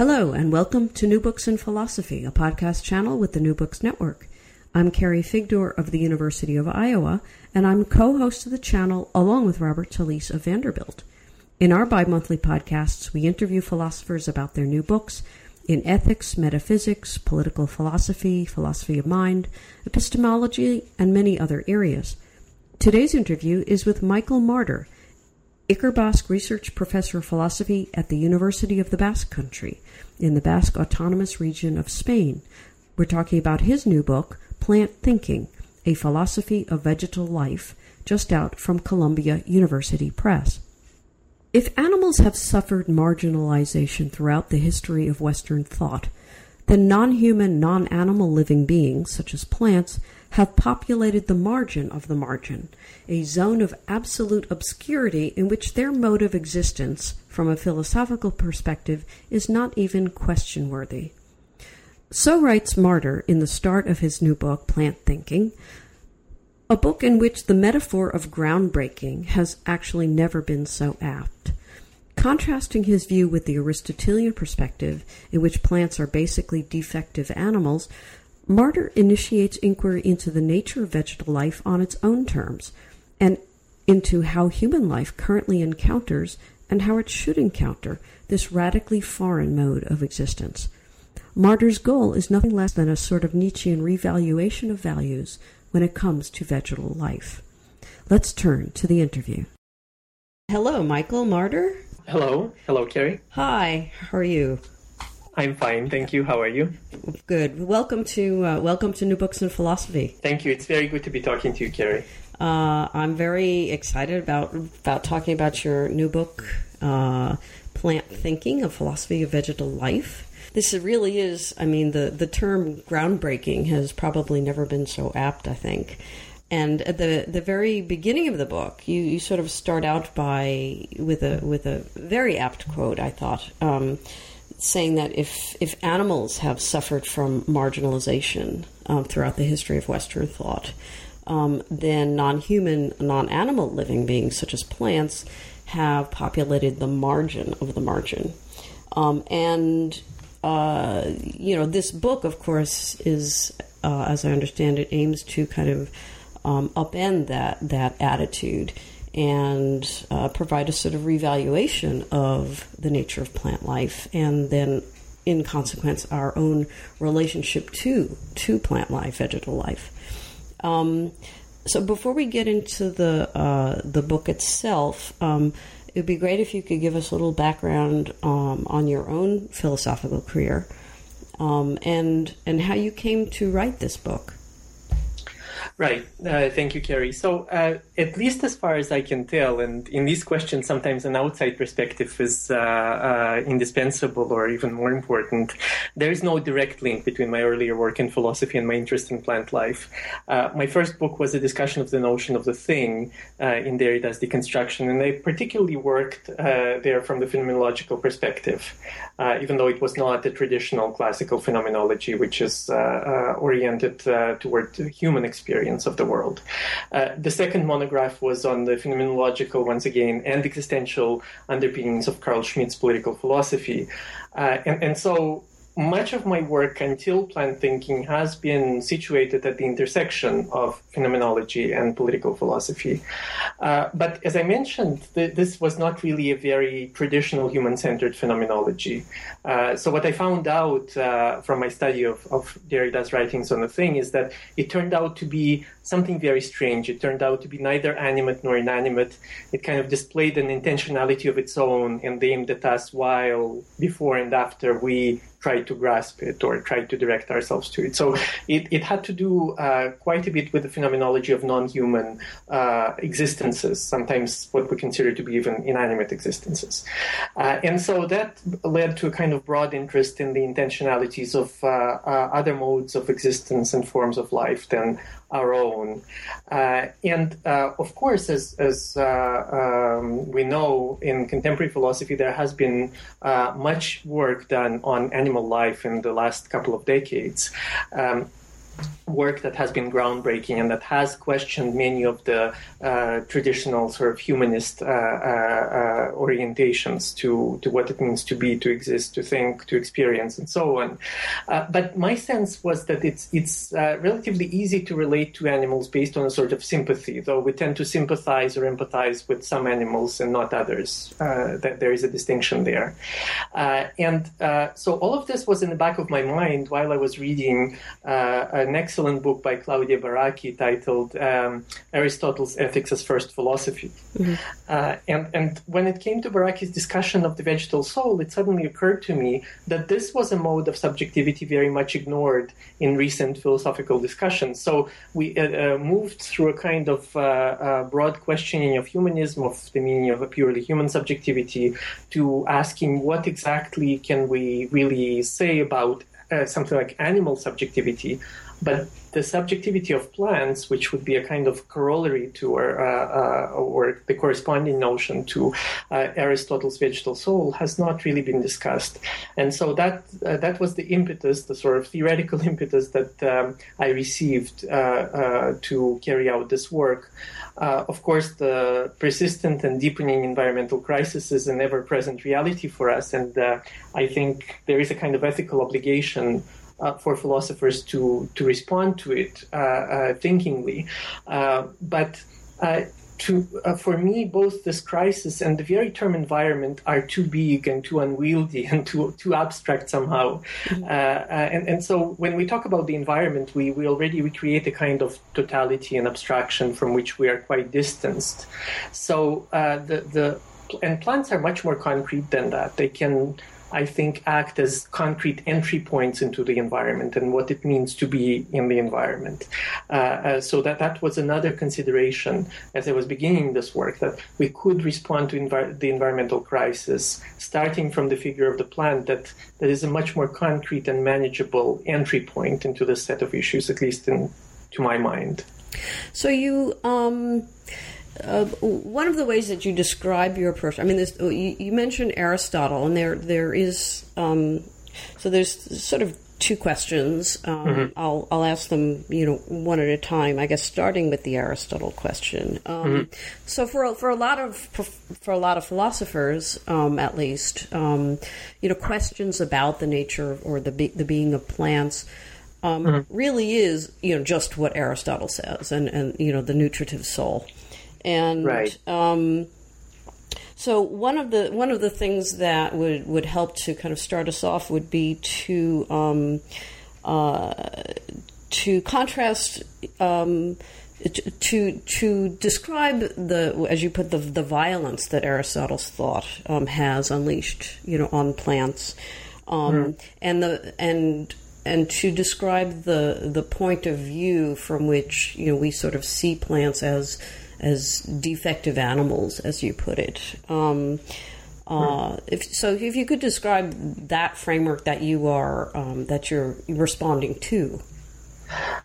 Hello, and welcome to New Books in Philosophy, a podcast channel with the New Books Network. I'm Carrie Figdor of the University of Iowa, and I'm co host of the channel along with Robert Talisse of Vanderbilt. In our bi monthly podcasts, we interview philosophers about their new books in ethics, metaphysics, political philosophy, philosophy of mind, epistemology, and many other areas. Today's interview is with Michael Marder Ikerbasque Research Professor of Philosophy at the University of the Basque Country in the Basque Autonomous Region of Spain. We're talking about his new book, Plant Thinking A Philosophy of Vegetal Life, just out from Columbia University Press. If animals have suffered marginalization throughout the history of Western thought, then non human, non animal living beings, such as plants, have populated the margin of the margin, a zone of absolute obscurity in which their mode of existence, from a philosophical perspective, is not even question worthy. So writes Marder in the start of his new book, Plant Thinking, a book in which the metaphor of groundbreaking has actually never been so apt. Contrasting his view with the Aristotelian perspective, in which plants are basically defective animals, Marder initiates inquiry into the nature of vegetal life on its own terms and into how human life currently encounters and how it should encounter this radically foreign mode of existence. Marder's goal is nothing less than a sort of Nietzschean revaluation of values when it comes to vegetal life. Let's turn to the interview. Hello, Michael Marder. Hello. Hello, Carrie. Hi, how are you? I'm fine, thank you. How are you? Good. Welcome to uh, welcome to New Books in Philosophy. Thank you. It's very good to be talking to you, Carrie. Uh, I'm very excited about about talking about your new book, uh, Plant Thinking: A Philosophy of Vegetal Life. This really is. I mean, the the term groundbreaking has probably never been so apt. I think. And at the the very beginning of the book, you, you sort of start out by with a with a very apt quote. I thought. Um, saying that if if animals have suffered from marginalization um, throughout the history of Western thought, um, then non-human, non-animal living beings such as plants have populated the margin of the margin, um, and uh, you know this book, of course, is uh, as I understand it, aims to kind of um, upend that that attitude and uh, provide a sort of revaluation of the nature of plant life, and then, in consequence, our own relationship to to plant life, vegetal life. Um, so, before we get into the uh, the book itself, um, it would be great if you could give us a little background um, on your own philosophical career um, and and how you came to write this book. Right. Uh, thank you, Carrie. So, uh, at least as far as I can tell, and in these questions, sometimes an outside perspective is uh, uh indispensable or even more important. There is no direct link between my earlier work in philosophy and my interest in plant life. Uh, my first book was a discussion of the notion of the thing uh, in Derrida's deconstruction, and I particularly worked there from the phenomenological perspective, even though it was not the traditional classical phenomenology, which is oriented toward human experience experience of the world. Uh, the second monograph was on the phenomenological, once again, and existential underpinnings of Carl Schmitt's political philosophy. Uh, and, and so much of my work until plant thinking has been situated at the intersection of phenomenology and political philosophy. Uh, but as I mentioned, th- this was not really a very traditional human centered phenomenology. Uh, so, what I found out uh, from my study of, of Derrida's writings on the thing is that it turned out to be something very strange. It turned out to be neither animate nor inanimate. It kind of displayed an intentionality of its own and aimed at us while before and after we try to grasp it or try to direct ourselves to it. So it, it had to do uh, quite a bit with the phenomenology of non-human uh, existences, sometimes what we consider to be even inanimate existences. Uh, and so that led to a kind of broad interest in the intentionalities of uh, uh, other modes of existence and forms of life than our own. Uh, and uh, of course, as, as uh, um, we know in contemporary philosophy, there has been uh, much work done on animal life in the last couple of decades. Um, work that has been groundbreaking and that has questioned many of the uh, traditional sort of humanist uh, uh, uh, orientations to, to what it means to be, to exist, to think, to experience, and so on. Uh, but my sense was that it's it's uh, relatively easy to relate to animals based on a sort of sympathy, though we tend to sympathize or empathize with some animals and not others. that there is a distinction there, and so all of this was in the back of my mind while I was reading an excellent book by Claudia Baracchi titled um, Aristotle's Ethics as First Philosophy. Mm-hmm. Uh, and, and when it came to Baracchi's discussion of the vegetal soul, it suddenly occurred to me that this was a mode of subjectivity very much ignored in recent philosophical discussions. So we uh, uh, moved through a kind of uh, uh, broad questioning of humanism, of the meaning of a purely human subjectivity, to asking what exactly can we really say about uh, something like animal subjectivity, but the subjectivity of plants, which would be a kind of corollary to or, uh, uh, or the corresponding notion to uh, Aristotle's vegetal soul, has not really been discussed. And so that uh, that was the impetus, the sort of theoretical impetus that um, I received uh, uh, to carry out this work. of course, the persistent and deepening environmental crisis is an ever-present reality for us, and I think there is a kind of ethical obligation uh, for philosophers to to respond to it uh, uh thinkingly. Uh, but to, uh, for me, both this crisis and the very term environment are too big and too unwieldy and too too abstract somehow. Mm-hmm. Uh, and and so when we talk about the environment, we we already we create a kind of totality and abstraction from which we are quite distanced. So uh, the the and plants are much more concrete than that. They can I think, act as concrete entry points into the environment and what it means to be in the environment. Uh, uh, so that that was another consideration as I was beginning this work that we could respond to the environmental crisis starting from the figure of the plant that that is a much more concrete and manageable entry point into this set of issues, at least in to my mind. So you. Um uh, one of the ways that you describe your approach, I mean, this, you, you, mentioned Aristotle, and there there is um, so there's sort of two questions. Um, mm-hmm. I'll I'll ask them, you know, one at a time. I guess starting with the Aristotle question. Um, mm-hmm. So for for a lot of for a lot of philosophers, um, at least, um, you know, questions about the nature or the be, the being of plants. Um, mm-hmm. Really is you know just what Aristotle says, and and you know the nutritive soul. And right. um, so one of the one of the things that would, would help to kind of start us off would be to um, uh, to contrast um, to to describe the as you put the the violence that Aristotle's thought um, has unleashed you know on plants mm. and the and and to describe the the point of view from which you know we sort of see plants as as defective animals, as you put it. Um, uh, if, so, if you could describe that framework that you are um, that you're responding to.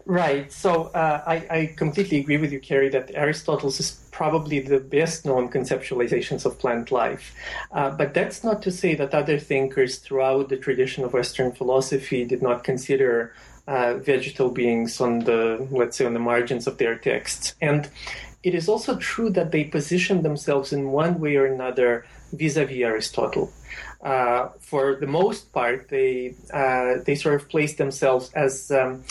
Right. So uh, I, I, completely agree with you, Carrie, that Aristotle's is probably the best known conceptualizations of plant life. Uh, but that's not to say that other thinkers throughout the tradition of Western philosophy did not consider uh, vegetal beings on the, let's say, on the margins of their texts. And it is also true that they position themselves in one way or another vis-a-vis Aristotle. Uh, for the most part, they uh, they sort of place themselves as um,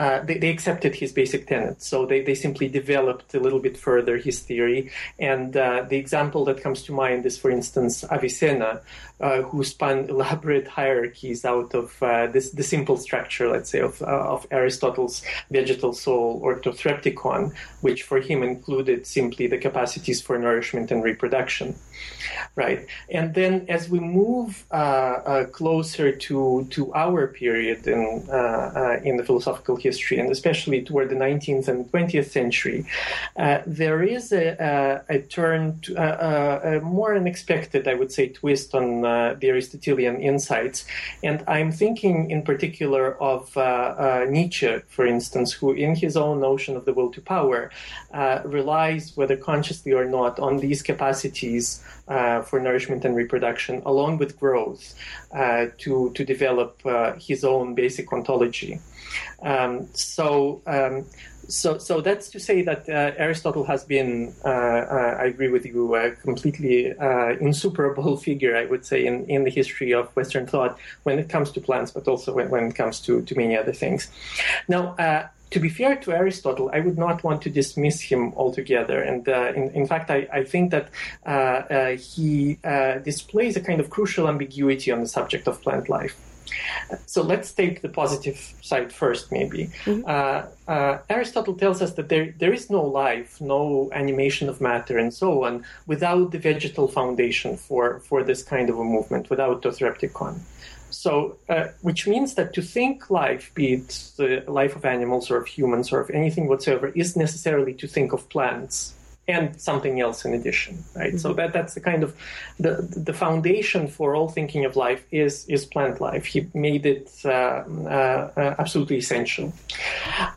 uh, they, they, accepted his basic tenets. So they, they simply developed a little bit further his theory. And uh, the example that comes to mind is, for instance, Avicenna, uh, who spun elaborate hierarchies out of uh, this the simple structure, let's say, of, uh, of Aristotle's vegetal soul or to threptikon, which for him included simply the capacities for nourishment and reproduction. Right, and then as we move uh, uh, closer to to our period in uh, uh in the philosophical history, and especially toward the 19th and 20th century, uh, there is a, a, a turn to a, a, more unexpected, I would say, twist on the Aristotelian insights, and I'm thinking in particular of Nietzsche, for instance, who in his own notion of the will to power relies, whether consciously or not, on these capacities uh, for nourishment and reproduction, along with growth, uh, to to develop uh, his own basic ontology. Um, so. Um, so, so that's to say that uh, Aristotle has been, uh, uh, I agree with you, a completely insuperable figure, I would say, in, in the history of Western thought when it comes to plants, but also when, when it comes to, to many other things. Now, to be fair to Aristotle, I would not want to dismiss him altogether. And uh, in, in, fact, I, I think that uh, uh, he uh, displays a kind of crucial ambiguity on the subject of plant life. So let's take the positive side first, maybe. Mm-hmm. Uh, uh, Aristotle tells us that there, there is no life, no animation of matter, and so on, without the vegetal foundation for, for this kind of a movement, without the to threptikon. So, uh, which means that to think life, be it the life of animals or of humans or of anything whatsoever, is necessarily to think of plants and something else in addition, right? Mm-hmm. So that that's the kind of the the foundation for all thinking of life is is plant life. He made it uh, uh, uh, absolutely essential.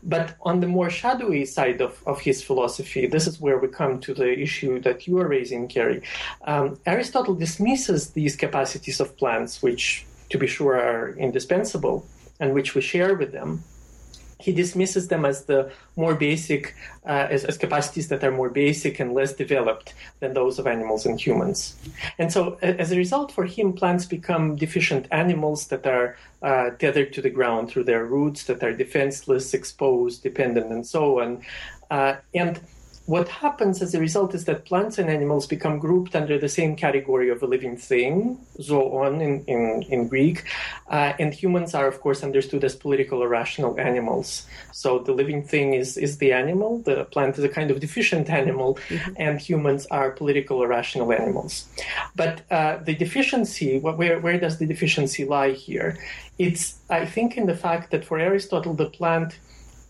But on the more shadowy side of, of his philosophy, this is where we come to the issue that you are raising, Carrie. Um, Aristotle dismisses these capacities of plants, which to be sure are indispensable and which we share with them he dismisses them as the more basic, uh, as, as, capacities that are more basic and less developed than those of animals and humans. And so, as a result, for him, plants become deficient animals that are uh, tethered to the ground through their roots, that are defenseless, exposed, dependent, and so on. Uh, and what happens as a result is that plants and animals become grouped under the same category of a living thing, zoon in, in, in Greek, uh, and humans are, of course, understood as political or rational animals. So the living thing is, is the animal, the plant is a kind of deficient animal, mm-hmm. and humans are political or rational animals. But uh, the deficiency, where, where does the deficiency lie here? It's, I think, in the fact that for Aristotle, the plant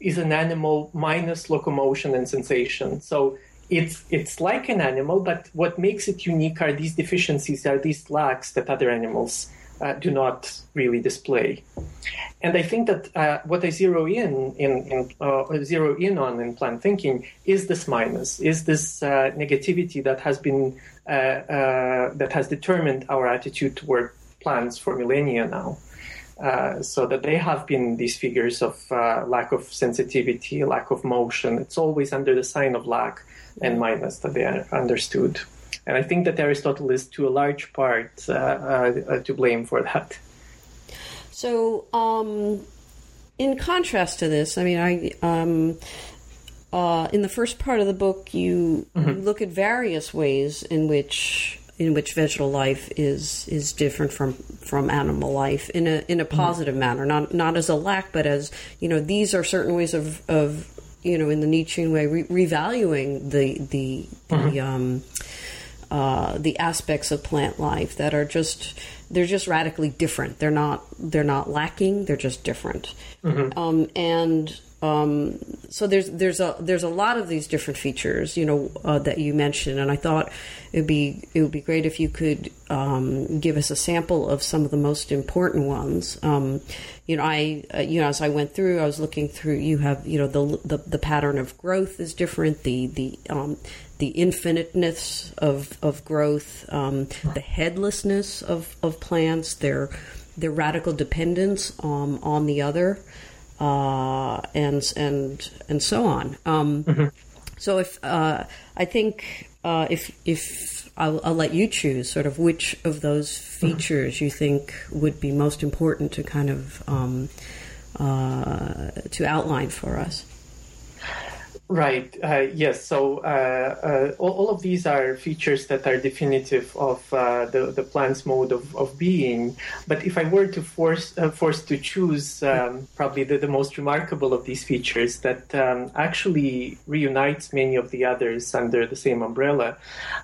is an animal minus locomotion and sensation. So it's it's like an animal, but what makes it unique are these deficiencies, are these lacks that other animals uh, do not really display. And I think that uh, what I zero in in, in uh, zero in on in plant thinking is this minus, is this uh, negativity that has been uh, uh, that has determined our attitude toward plants for millennia now. Uh, so that they have been these figures of uh, lack of sensitivity, lack of motion. It's always under the sign of lack and minus that they are understood. And I think that Aristotle is to a large part uh, uh to blame for that. So, um, in contrast to this, I mean, I. Um, uh, in the first part of the book, you, mm-hmm. you look at various ways in which in which vegetal life is is different from from animal life in a in a mm-hmm. positive mm-hmm. manner, not not as a lack, but as you know, these are certain ways of of you know, in the Nietzschean way, re- revaluing the the mm-hmm. the um, uh, the aspects of plant life that are just they're just radically different. They're not they're not lacking. They're just different. Mm-hmm. Um, and um, so there's there's a there's a lot of these different features, you know, uh, that you mentioned, and I thought it'd be it would be great if you could um, give us a sample of some of the most important ones. Um, you know, I uh, you know as I went through, I was looking through. You have you know the the, the pattern of growth is different. The the um, the infiniteness of of growth, um, the headlessness of of plants, their their radical dependence um, on the other uh, and and and so on. Um, mm-hmm. So if uh, I think uh, if if I'll, I'll, let you choose sort of which of those features you think would be most important to kind of um, uh, to outline for us. Right. Uh, yes. So uh, uh, all, all, of these are features that are definitive of uh, the the plant's mode of, of being. But if I were to force uh, force to choose, um, probably the, the most remarkable of these features that um, actually reunites many of the others under the same umbrella,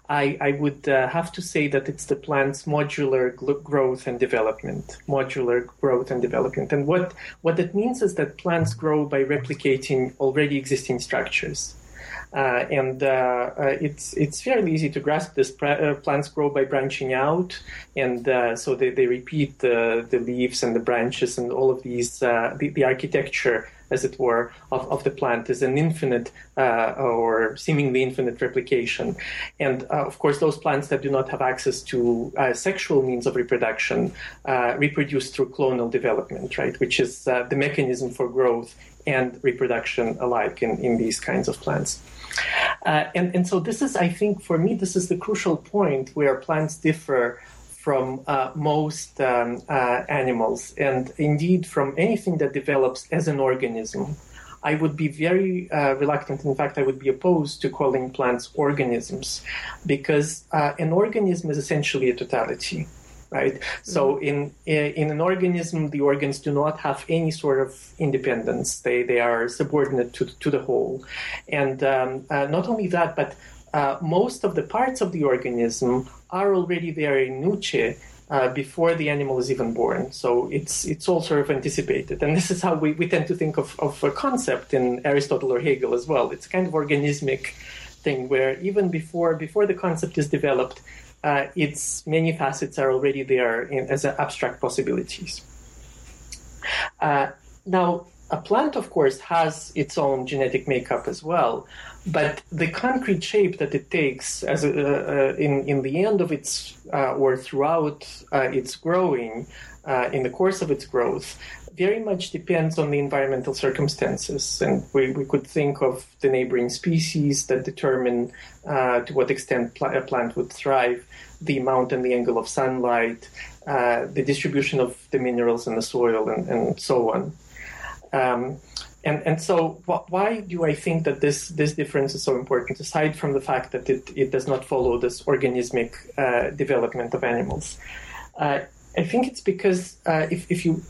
I, I would uh, have to say that it's the plant's modular gl- growth and development. Modular growth and development. And what what that means is that plants grow by replicating already existing structures structures. Uh, and uh, uh, it's it's fairly easy to grasp this. Uh, plants grow by branching out, and uh, so they, they repeat the, the leaves and the branches and all of these uh, the, the architecture as it were, of, of the plant is an infinite or seemingly infinite replication. And of course, those plants that do not have access to sexual means of reproduction reproduce through clonal development, right, which is the mechanism for growth and reproduction alike in, in these kinds of plants. Uh, and, and so this is, I think, for me, this is the crucial point where plants differ from uh, most um, uh, animals, and indeed from anything that develops as an organism. I would be very uh, reluctant. In fact, I would be opposed to calling plants organisms because uh, an organism is essentially a totality right? So mm-hmm. in in an organism, the organs do not have any sort of independence. They they are subordinate to to the whole, and um, uh, not only that, but uh, most of the parts of the organism are already there in nuce. Uh, before the animal is even born, so it's it's all sort of anticipated, and this is how we, we tend to think of, of a concept in Aristotle or Hegel as well. It's kind of organismic thing where even before before the concept is developed, uh, its many facets are already there in, as abstract possibilities. Uh, now, a plant, of course, has its own genetic makeup as well, but the concrete shape that it takes as a, uh, in in the end of its uh, or throughout uh, its growing, uh, in the course of its growth, very much depends on the environmental circumstances. And we, we could think of the neighboring species that determine uh, to what extent pl- a plant would thrive, the amount and the angle of sunlight, uh, the distribution of the minerals in the soil, and, and so on. Um, and and so wh- why do I think that this this difference is so important? Aside from the fact that it, it does not follow this organismic uh, development of animals, uh, I think it's because uh, if if you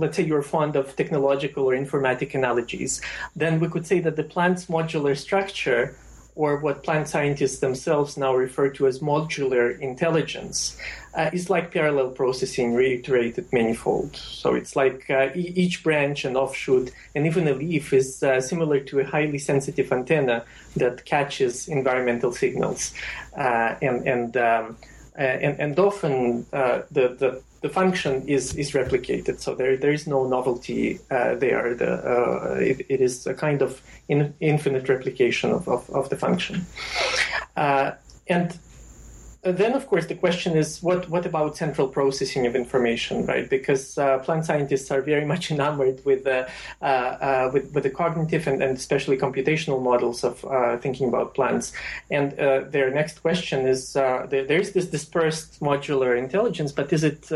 let's say you're fond of technological or informatic analogies, then we could say that the plant's modular structure, or what plant scientists themselves now refer to as modular intelligence, uh, is like parallel processing reiterated manifold. So it's like uh, e- each branch and offshoot, and even a leaf, is uh, similar to a highly sensitive antenna that catches environmental signals, uh, and and um, and, and often uh, the, the the function is is replicated. So there there is no novelty uh, there. The, uh, it, it is a kind of in, infinite replication of, of, of the function. Uh, and then, of course, the question is what, what about central processing of information, right? Because uh, plant scientists are very much enamored with, uh, uh, uh with, with, the cognitive and, and especially computational models of uh, thinking about plants. And their next question is there, there's this dispersed modular intelligence, but is it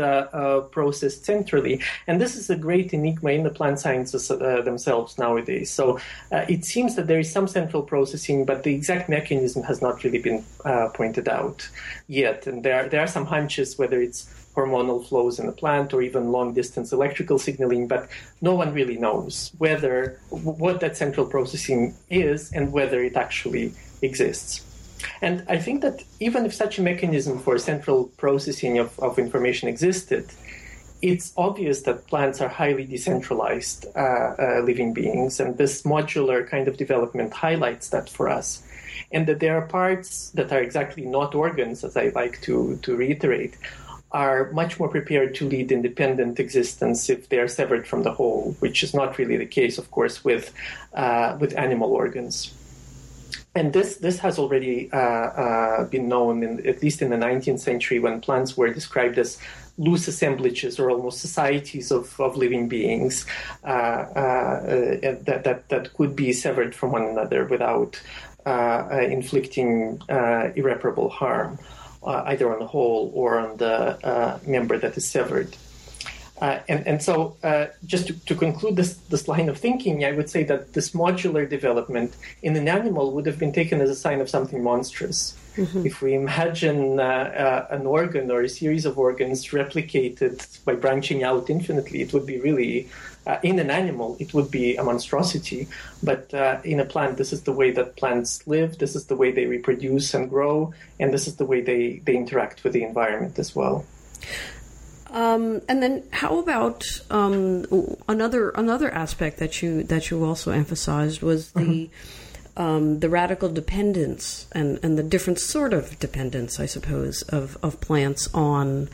processed centrally? And this is a great enigma in the plant sciences themselves nowadays. So it seems that there is some central processing, but the exact mechanism has not really been pointed out yet. And there, there are some hunches whether it's hormonal flows in the plant or even long distance electrical signaling, but no one really knows whether what that central processing is and whether it actually exists. And I think that even if such a mechanism for central processing of, of information existed, it's obvious that plants are highly decentralized uh, uh, living beings, and this modular kind of development highlights that for us and that there are parts that are exactly not organs, as I like to, to reiterate, are much more prepared to lead independent existence if they are severed from the whole, which is not really the case, of course, with uh, with animal organs. And this this has already uh, uh, been known, in, at least in the 19th century, when plants were described as loose assemblages or almost societies of, of living beings uh, uh, that, that that could be severed from one another without uh, uh, inflicting uh, irreparable harm, either on the whole or on the member that is severed. Uh, and, and so, uh, just to, to, conclude this, this line of thinking, I would say that this modular development in an animal would have been taken as a sign of something monstrous. Mm-hmm. If we imagine uh, uh, an organ or a series of organs replicated by branching out infinitely, it would be really, uh, in an animal, it would be a monstrosity. But uh, in a plant, this is the way that plants live, this is the way they reproduce and grow, and this is the way they, they interact with the environment as well. Um, and then, how about um, another another aspect that you that you also emphasized was the mm-hmm. um, the radical dependence and, and the different sort of dependence, I suppose, of, of plants on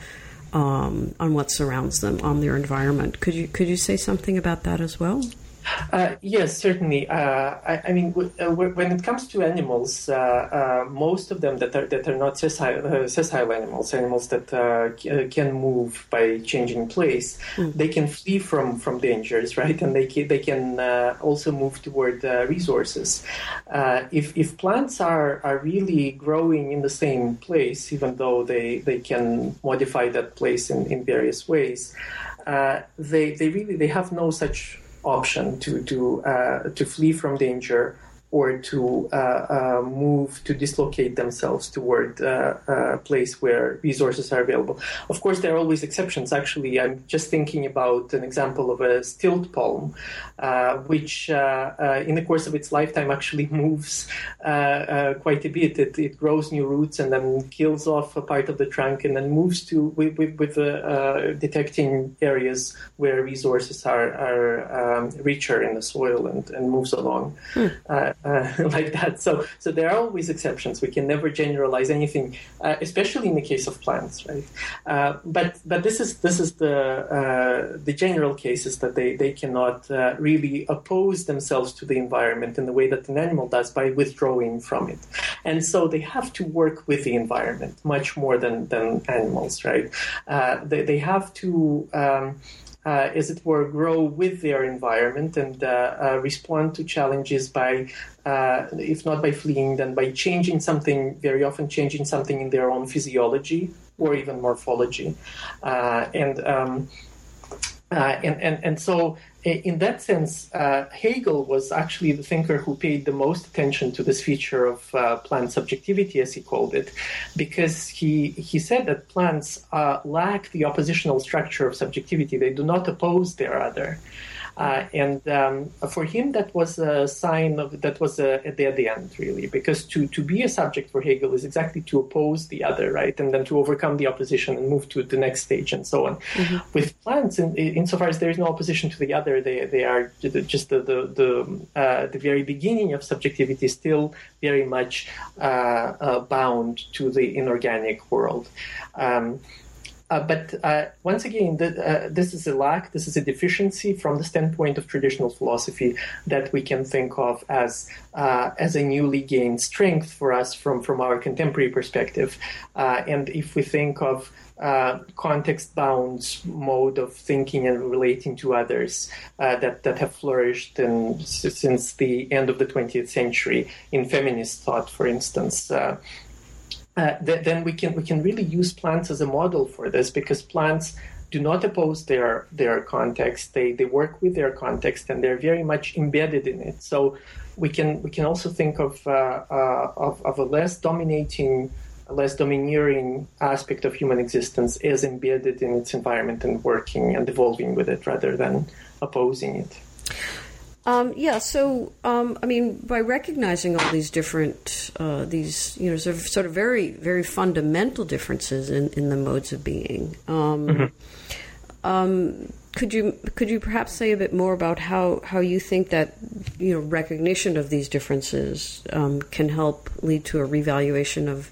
um, on what surrounds them, on their environment. Could you could you say something about that as well? Uh, yes, certainly. Uh, I, I, mean, w- uh, w- when it comes to animals, uh, uh, most of them that are that are not sessile, uh, sessile animals, animals that c- can move by changing place, mm. they can flee from, from dangers, right? And they can, they can also move toward resources. if if plants are are really growing in the same place, even though they they can modify that place in, in various ways, they they really they have no such option to to uh, to flee from danger or to uh, uh, move to dislocate themselves toward uh, a place where resources are available. Of course, there are always exceptions. Actually, I'm just thinking about an example of a stilt palm, uh, which uh, uh, in the course of its lifetime actually moves quite a bit. It, it, grows new roots and then kills off a part of the trunk and then moves to with, with, with detecting areas where resources are, are um, richer in the soil and, and moves along. Hmm uh, like that. So, so there are always exceptions. We can never generalize anything, uh, especially in the case of plants, right? Uh, but but this is this is the uh, the general cases that they they cannot uh, really oppose themselves to the environment in the way that an animal does by withdrawing from it, and so they have to work with the environment much more than than animals, right? Uh, they they have to. Um, uh, as it were, grow with their environment and uh, uh, respond to challenges by, uh, if not by fleeing, then by changing something, very often changing something in their own physiology or even morphology. Uh, and, um, uh, and, and, and so in that sense, uh, Hegel was actually the thinker who paid the most attention to this feature of uh, plant subjectivity, as he called it, because he he said that plants uh, lack the oppositional structure of subjectivity; they do not oppose their other. Uh, and um, for him, that was a sign of that was a, a, dead end, really, because to, to be a subject for Hegel is exactly to oppose the other, right, and then to overcome the opposition and move to the next stage and so on. Mm-hmm. With plants, in, insofar as there is no opposition to the other, they they are just the the the, uh, the very beginning of subjectivity, still very much uh, uh bound to the inorganic world. Um, uh, but uh, once again, the, uh, this is a lack, this is a deficiency from the standpoint of traditional philosophy that we can think of as uh, as a newly gained strength for us from from our contemporary perspective. Uh, and if we think of uh, context-bound mode of thinking and relating to others that that have flourished in, since the end of the 20th century in feminist thought, for instance uh, th- then we can we can really use plants as a model for this because plants do not oppose their their context. They they work with their context and they're very much embedded in it. So we can we can also think of uh, uh, of, of a less dominating less domineering aspect of human existence as embedded in its environment and working and evolving with it rather than opposing it. Um, yeah, so um, I mean, by recognizing all these different, uh, these you know, sort of, sort of very, very fundamental differences in, in the modes of being. Um, mm-hmm. Um, could you could you perhaps say a bit more about how, how you think that you know recognition of these differences um, can help lead to a revaluation of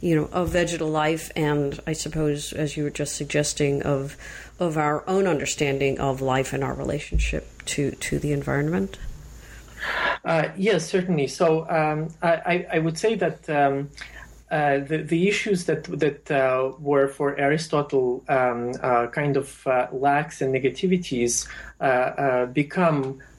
you know of vegetal life and I suppose as you were just suggesting of of our own understanding of life and our relationship to, to the environment? Uh, yes, certainly. So um, I, I, would say that um, uh, the, the issues that that uh, were for Aristotle um, uh, kind of uh, lacks and negativities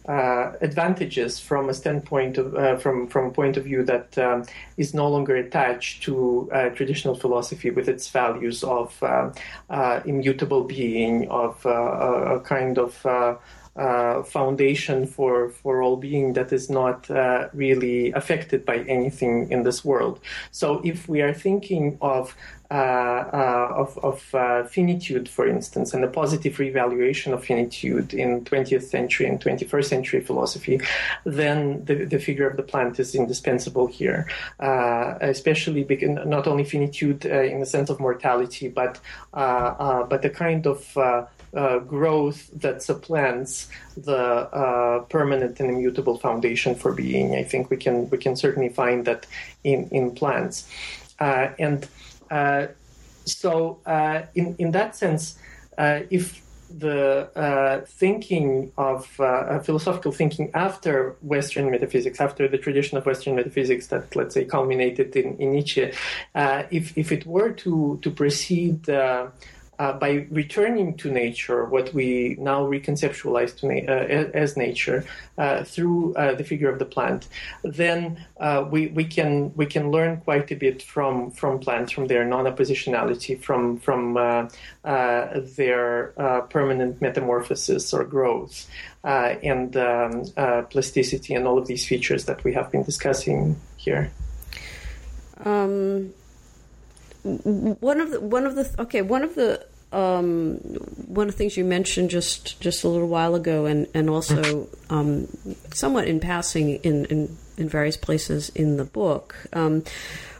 uh, advantages from a standpoint of uh, from from a point of view that um, is no longer attached to uh, traditional philosophy with its values of uh, immutable being of a kind of uh, foundation for, for all being that is not uh, really affected by anything in this world. So if we are thinking of uh, uh of, of uh, finitude, for instance, and the positive revaluation of finitude in 20th century and 21st century philosophy, then the, the figure of the plant is indispensable here, uh, especially because not only finitude in the sense of mortality, but but the kind of uh, growth that supplants the uh, permanent and immutable foundation for being. I think we can we can certainly find that in in plants, uh, and uh, so uh, in in that sense, uh, if the thinking of philosophical thinking after Western metaphysics, after the tradition of Western metaphysics that let's say culminated in, in Nietzsche, if if it were to to proceed uh, by returning to nature, what we now reconceptualize na- uh, as nature uh, through uh, the figure of the plant, then uh, we, we can we can learn quite a bit from from plants, from their non-oppositionality, from from uh, their permanent metamorphosis or growth, and um, plasticity, and all of these features that we have been discussing here. Um, one of the one of the okay one of the um, one of the things you mentioned just just a little while ago, and and also um, somewhat in passing in, in, in various places in the book. Um,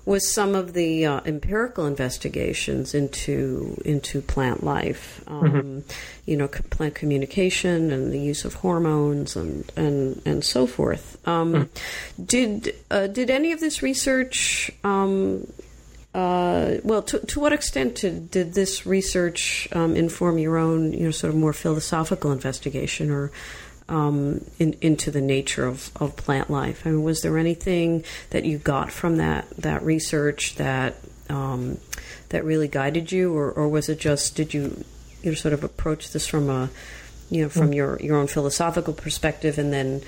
was some of the uh, empirical investigations into into plant life, um, mm-hmm. you know, plant communication and the use of hormones and and and so forth. Um, mm. Did uh, did any of this research um, uh, well, to, to what extent did, did this research um, inform your own, you know, sort of more philosophical investigation or um, in, into the nature of, of plant life? I mean, was there anything that you got from that that research that um, that really guided you, or, or was it just did you you know, sort of approach this from a you know from mm. your your own philosophical perspective, and then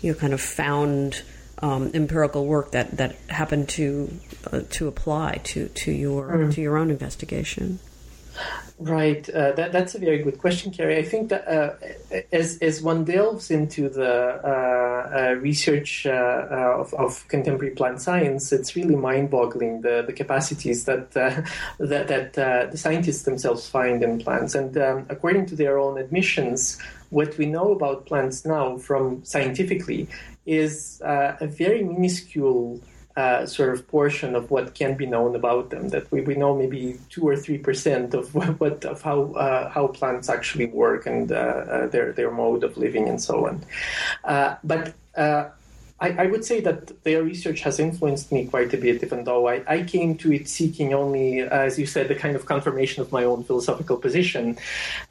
you know kind of found um, empirical work that, that happened to uh, to apply to, to your mm. to your own investigation? Right, uh, that, that's a very good question, Carrie. I think that uh, as as one delves into the uh, uh research uh, uh, of, of, contemporary plant science, it's really mind-boggling the, the capacities that that that the scientists themselves find in plants. And um, according to their own admissions, what we know about plants now, from scientifically, is uh, a very minuscule uh, sort of portion of what can be known about them. That we, we know maybe two or three percent of what, of how uh, how plants actually work and uh, uh, their their mode of living and so on. Uh, but I, I, would say that their research has influenced me quite a bit, even though I, I, came to it seeking only, as you said, the kind of confirmation of my own philosophical position.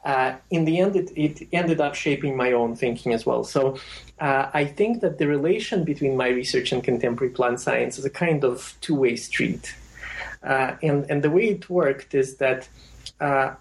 Uh, in the end, it, it, ended up shaping my own thinking as well. So uh, I think that the relation between my research and contemporary plant science is a kind of two way street. Uh, and, and the way it worked is that uh,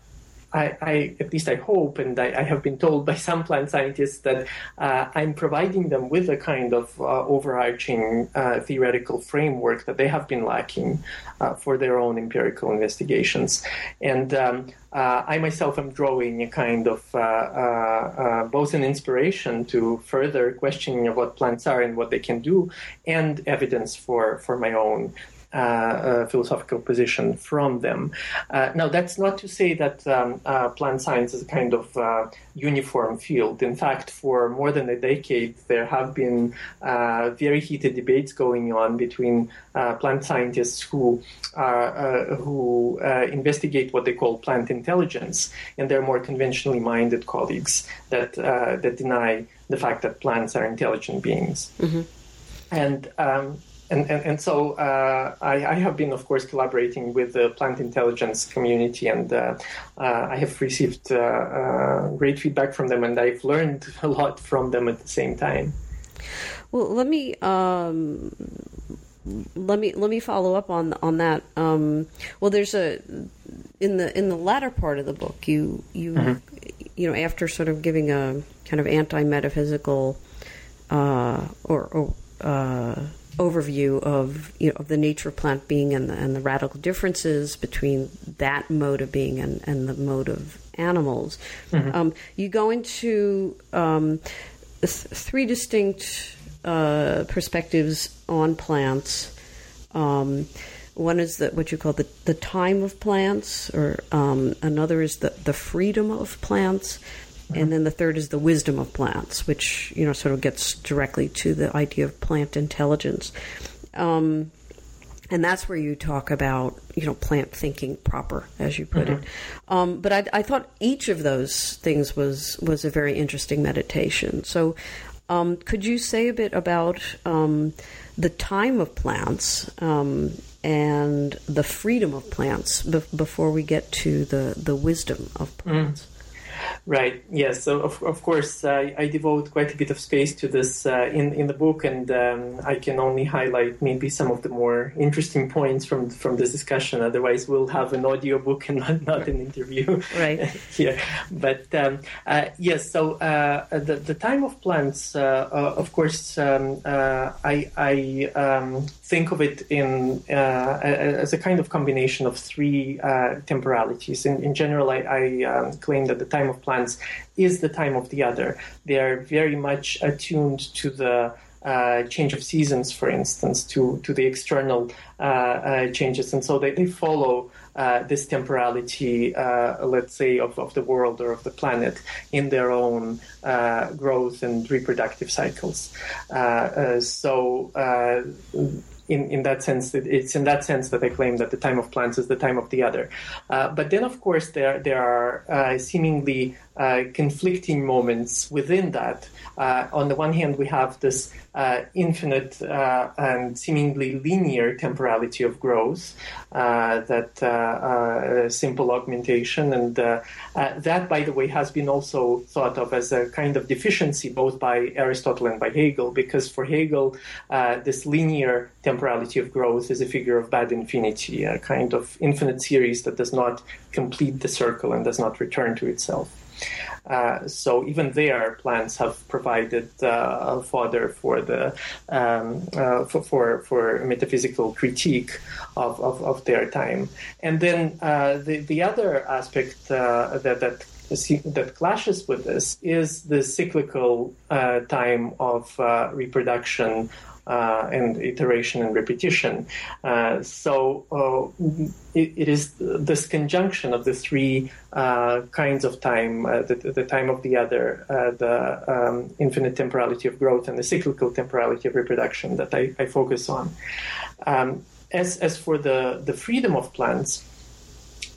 I, I, at least I hope, and I, I, have been told by some plant scientists that uh, I'm providing them with a kind of uh, overarching uh, theoretical framework that they have been lacking uh, for their own empirical investigations. And um, uh, I myself am drawing a kind of uh, both an inspiration to further questioning of what plants are and what they can do, and evidence for, for my own philosophical position from them. Uh, now, that's not to say that um, uh, plant science is a kind of uh, uniform field. In fact, for more than a decade, there have been uh, very heated debates going on between plant scientists who who investigate what they call plant intelligence and their more conventionally minded colleagues that that deny the fact that plants are intelligent beings. Mm-hmm. And um, and, and, and so uh, I, I, have been, of course, collaborating with the plant intelligence community, and uh, uh, I have received uh, uh, great feedback from them, and I've learned a lot from them at the same time. Well, let me um, let me let me follow up on on that. Um, well, there's a in the in the latter part of the book, you you mm-hmm. you know after sort of giving a kind of anti metaphysical uh, or, or uh, overview of you know of the nature of plant being and the, and the radical differences between that mode of being and, and the mode of animals. Mm-hmm. Um, you go into um, th- three distinct uh, perspectives on plants. Um, one is the, what you call the, the time of plants, or um, another is the, the freedom of plants, and then the third is the wisdom of plants, which you know sort of gets directly to the idea of plant intelligence. Um, and that's where you talk about you know plant thinking proper, as you put mm-hmm. it. Um, but I, I, thought each of those things was was a very interesting meditation. So, um, could you say a bit about um, the time of plants um, and the freedom of plants be- before we get to the the wisdom of plants? Mm. Right. Yes. So of, of course, uh, I devote quite a bit of space to this uh, in in the book, and um, I can only highlight maybe some of the more interesting points from from this discussion. Otherwise, we'll have an audio book and not, not an interview. Right. here. But um, uh, yes. So uh, the the time of plants, uh, uh, of course, um, I I um, think of it in as a kind of combination of three temporalities. In, in general, I, I um, claim that the time of plants is the time of the other. They are very much attuned to the uh, change of seasons, for instance, to, to the external uh, uh, changes. And so they, they follow uh, this temporality, uh, let's say, of, of the world or of the planet in their own uh, growth and reproductive cycles. so in, in that sense, it's in that sense that I claim that the time of plants is the time of the other. Uh, but then, of course, there there are uh, seemingly uh, conflicting moments within that. Uh, on the one hand, we have this uh, infinite uh, and seemingly linear temporality of growth, that simple augmentation, and that, by the way, has been also thought of as a kind of deficiency both by Aristotle and by Hegel, because for Hegel, this linear temporality of growth is a figure of bad infinity, a kind of infinite series that does not complete the circle and does not return to itself. Uh, so even there, plants have provided uh, fodder for the um, uh, for, for, for metaphysical critique of, of, of, their time. And then uh, the the other aspect uh, that that that clashes with this is the cyclical uh, time of reproduction uh, and iteration and repetition. Uh, so uh, it, it is this conjunction of the three uh, kinds of time, uh, the, the, time of the other, uh, the um, infinite temporality of growth, and the cyclical temporality of reproduction that I, I focus on. Um, as, as for the, the freedom of plants,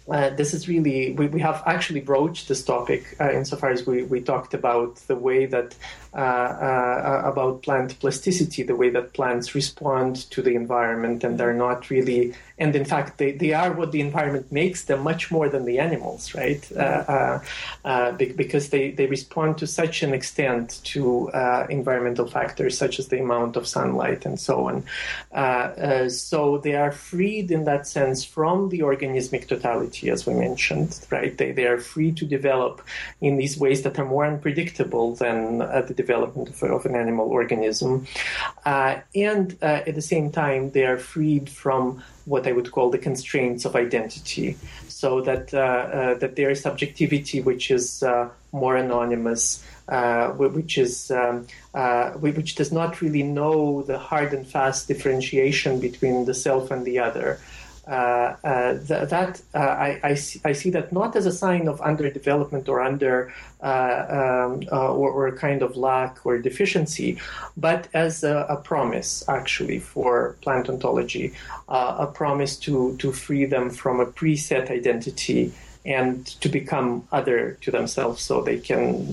uh, this is really we, we have actually broached this topic uh, insofar as we, we talked about the way that uh, uh, about plant plasticity, the way that plants respond to the environment, and they're not really, and in fact, they, they are what the environment makes them much more than the animals, right? Uh, uh, because they, they respond to such an extent to environmental factors such as the amount of sunlight and so on. so they are freed in that sense from the organismic totality, as we mentioned, right? They, they are free to develop in these ways that are more unpredictable than the development of, of an animal organism. Uh, and uh, at the same time, they are freed from what I would call the constraints of identity, so that uh, uh that there is subjectivity which is uh, more anonymous, uh, which is um, which does not really know the hard and fast differentiation between the self and the other. Uh, uh, th- that uh, I, I see, I, see, that not as a sign of underdevelopment or under um, or, or, kind of lack or deficiency, but as a, a promise actually for plant ontology, a promise to to free them from a preset identity and to become other to themselves so they can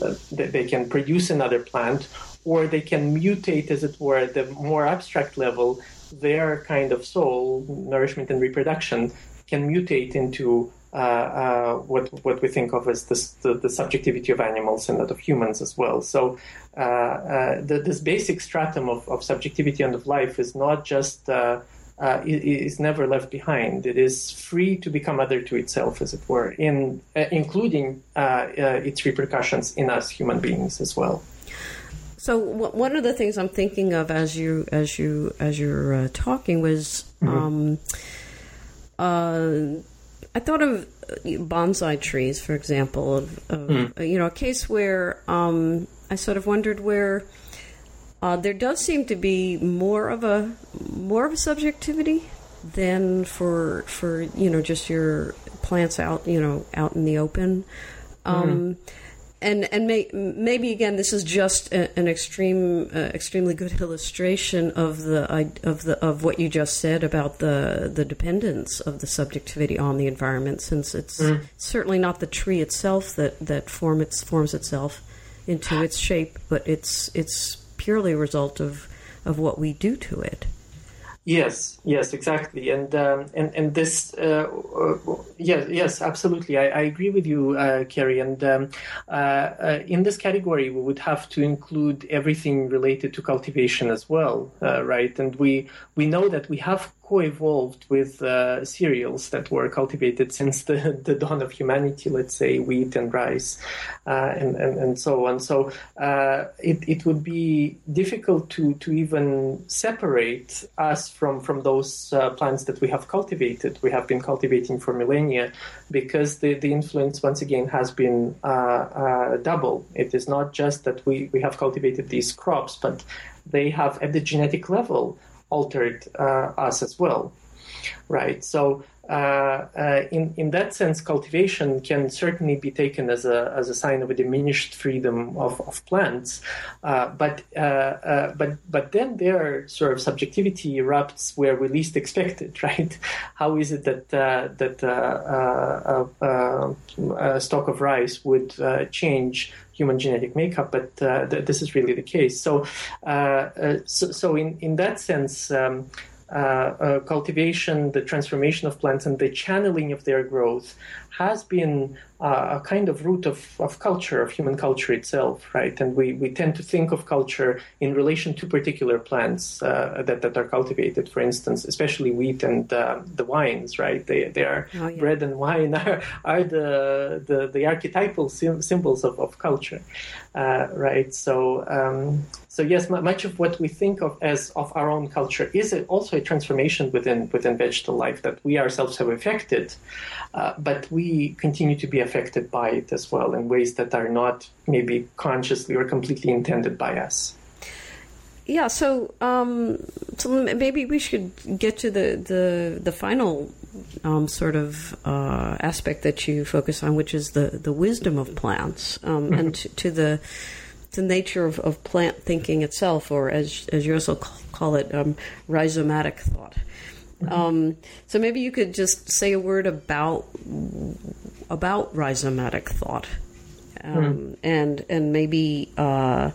uh, they can produce another plant or they can mutate as it were at the more abstract level their kind of soul, nourishment and reproduction, can mutate into uh, uh, what what we think of as this, the, the subjectivity of animals and that of humans as well. So uh, uh, the, this basic stratum of, of subjectivity and of life is not just uh, uh, is never left behind. It is free to become other to itself, as it were, in including its repercussions in us human beings as well. So one of the things I'm thinking of as you as you as you're uh, talking was, mm-hmm. um, uh, I thought of uh, bonsai trees, for example, of, of mm. you know a case where um, I sort of wondered where uh, there does seem to be more of a more of a subjectivity than for for you know just your plants out you know out in the open. Mm-hmm. Um, mm and and may, maybe again this is just a, an extreme uh, extremely good illustration of the of the of what you just said about the the dependence of the subjectivity on the environment since it's mm. certainly not the tree itself that that form its forms itself into its shape but it's it's purely a result of of what we do to it Yes, yes, exactly, and um, and and this, uh, uh, yes, yes, absolutely. I, I agree with you, uh, Carrie. And um, uh, uh in this category, we would have to include everything related to cultivation as well, uh, right? And we we know that we have co-evolved with uh, cereals that were cultivated since the, the dawn of humanity, let's say wheat and rice, uh, and, and, and so on. So uh, it, it would be difficult to, to even separate us from, from those uh, plants that we have cultivated, we have been cultivating for millennia, because the, the influence, once again, has been uh, uh, double. It is not just that we, we have cultivated these crops, but they have at the genetic level altered uh, us as well, right? So uh, uh, in in that sense, cultivation can certainly be taken as a as a sign of a diminished freedom of, of plants, uh, but uh, uh, but but then their sort of subjectivity erupts where we least expect it, right? How is it that that a stock of rice would change human genetic makeup, but uh, th- this is really the case. So, uh, uh, so, so, in in that sense. Um, uh, uh, cultivation, the transformation of plants, and the channeling of their growth has been uh, a kind of root of, of culture, of human culture itself, right? And we, we tend to think of culture in relation to particular plants uh, that, that are cultivated, for instance, especially wheat and uh, the wines, right? They, they are oh, yeah. bread and wine are, are the, the, the archetypal sim- symbols of, of culture, uh, right? So, um, so yes, much of what we think of as of our own culture is also a transformation within within vegetable life that we ourselves have affected, uh, but we continue to be affected by it as well in ways that are not maybe consciously or completely intended by us. Yeah, so um, so maybe we should get to the the the final um, sort of uh, aspect that you focus on, which is the the wisdom of plants, um, and to, to, the the nature of, of plant thinking itself, or as as you also call it, um, rhizomatic thought. Um, so maybe you could just say a word about about rhizomatic thought, um, mm. and and maybe uh,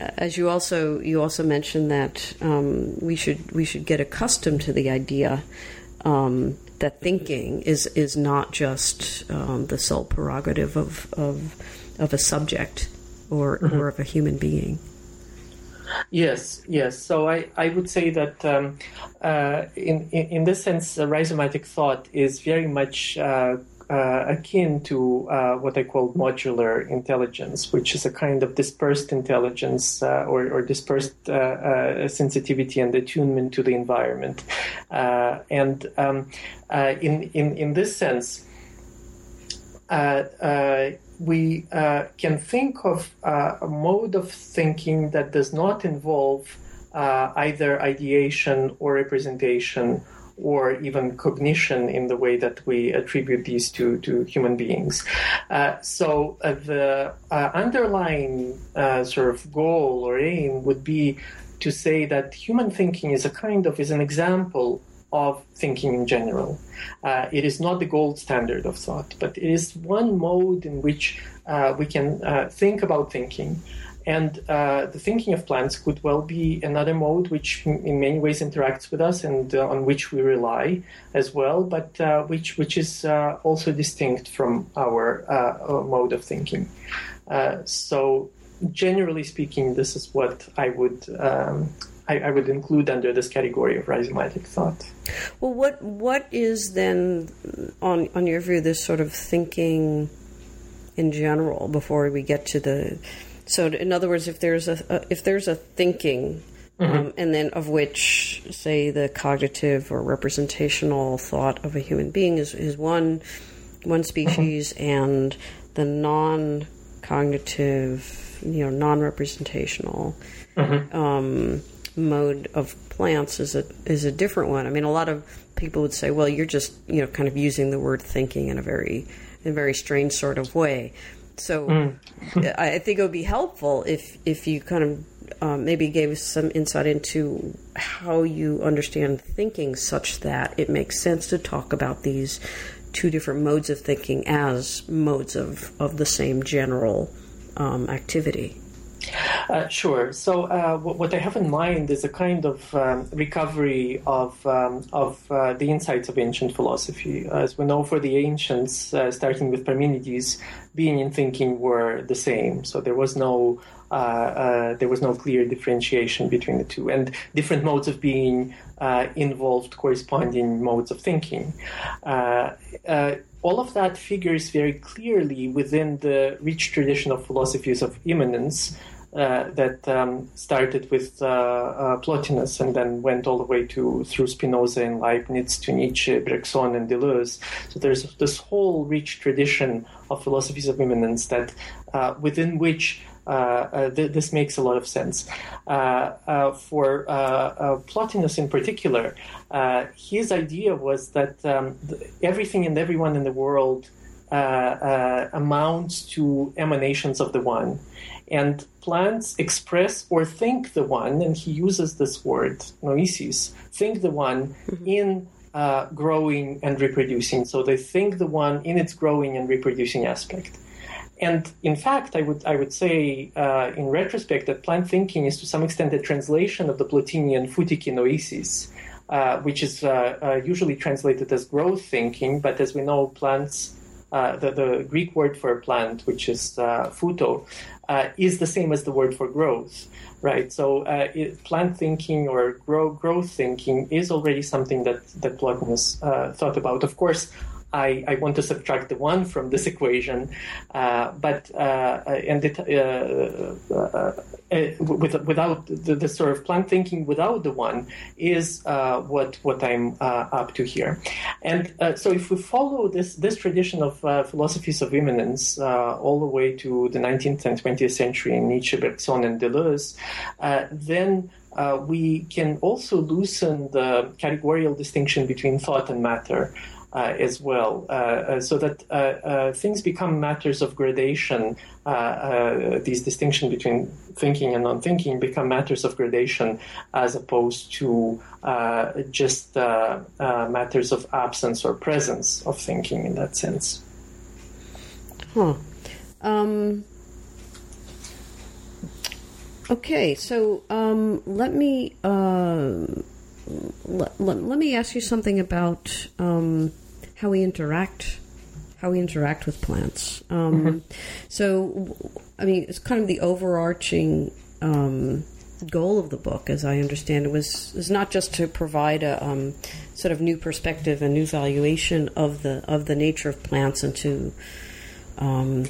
as you also you also mentioned that um, we should we should get accustomed to the idea um, that thinking is is not just um, the sole prerogative of of, of a subject or mm-hmm. or of a human being. Yes, yes. So I, I would say that um, uh, in, in, in this sense, uh, rhizomatic thought is very much uh, uh, akin to uh, what I call modular intelligence, which is a kind of dispersed intelligence uh, or, or, dispersed sensitivity and attunement to the environment. And um, in, in, in this sense, we uh, can think of uh, a mode of thinking that does not involve uh, either ideation or representation or even cognition in the way that we attribute these to, to human beings. Uh, so uh, the uh, underlying sort of goal or aim would be to say that human thinking is a kind of is an example of thinking in general. Uh, it is not the gold standard of thought, but it is one mode in which uh, we can uh, think about thinking And uh, the thinking of plants could well be another mode which, in many ways, interacts with us and uh, on which we rely as well, but uh, which which is also distinct from our mode of thinking. so, generally speaking, this is what I would um, I, I, would include under this category of rhizomatic thought. Well, what what is then, on on your view, this sort of thinking in general before we get to the so, in other words, if there's a, a if there's a thinking, mm-hmm. um, and then of which, say, the cognitive or representational thought of a human being is, is one one species, mm-hmm. and the non-cognitive, you know, non-representational mm-hmm. um, mode of plants is a is a different one. I mean, a lot of people would say, well, you're just you know kind of using the word thinking in a very in a very strange sort of way. So mm. I think it would be helpful if if you kind of um, maybe gave us some insight into how you understand thinking, such that it makes sense to talk about these two different modes of thinking as modes of of the same general um, activity. Uh, sure. So uh, what I have in mind is a kind of um, recovery of um, of uh, the insights of ancient philosophy. As we know, for the ancients, uh, starting with Parmenides, being and thinking were the same. So there was no uh, uh, there was no clear differentiation between the two, and different modes of being involved corresponding modes of thinking all of that figures very clearly within the rich tradition of philosophies of immanence uh, that um, started with uh, uh, Plotinus and then went all the way to through Spinoza and Leibniz to Nietzsche, Bergson, and Deleuze. So there's this whole rich tradition of philosophies of immanence that uh, within which uh, uh, th- this makes a lot of sense. for Plotinus in particular, his idea was that um, th- everything and everyone in the world amounts to emanations of the one and plants express or think the one, and he uses this word, noesis, think the one mm-hmm. in uh, growing and reproducing. So they think the one in its growing and reproducing aspect. And in fact, I would I would say uh, in retrospect that plant thinking is to some extent a translation of the Plotinian phutikē noesis, uh, which is uh, uh, usually translated as growth thinking. But as we know, plants uh, the, the, Greek word for plant, which is uh, phuto, uh, is the same as the word for growth, right? So uh, it, plant thinking or grow, growth thinking is already something that, that uh, thought about. Of course, I, I want to subtract the one from this equation, uh, but uh, and it, uh, uh, uh with, without the, the, sort of plant thinking without the one is uh, what what I'm up to here, and so if we follow this this tradition of philosophies of immanence all the way to the 19th and 20th century in Nietzsche, Bergson, and Deleuze, then uh, we can also loosen the categorical distinction between thought and matter. uh, as well, uh, uh, so that things become matters of gradation. these distinction between thinking and non-thinking become matters of gradation, as opposed to just matters of absence or presence of thinking in that sense. Huh. Um, okay, so um, let me uh, let, let, let, me ask you something about um, how we interact how we interact with plants. Um, mm-hmm. So, I mean, it's kind of the overarching um, goal of the book, as I understand it, was is not just to provide a um, sort of new perspective and new valuation of the of the nature of plants, and to um,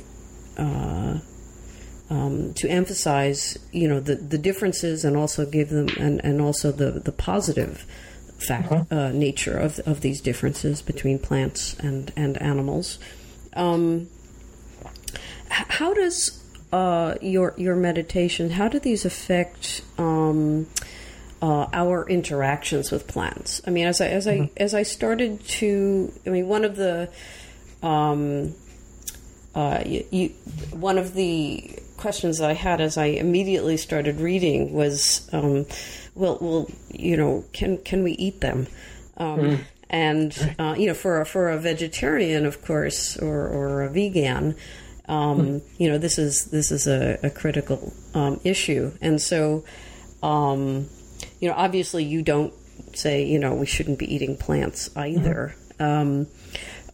uh, um, to emphasize, you know, the, the differences and also give them and, and also the the positive fact uh-huh. uh, nature of of these differences between plants and and animals. Um, how does uh, your your meditation? How do these affect? Um, uh, our interactions with plants. I mean, as I as I mm-hmm. as I started to, I mean, one of the um, uh, you, you, one of the questions that I had as I immediately started reading was, um, well, well, you know, can can we eat them? Um, mm. And uh, you know, for a, for a vegetarian, of course, or or a vegan, Um, mm. You know, this is this is a, a critical um, issue, and so um, you know, obviously, you don't say you know we shouldn't be eating plants either. Mm-hmm.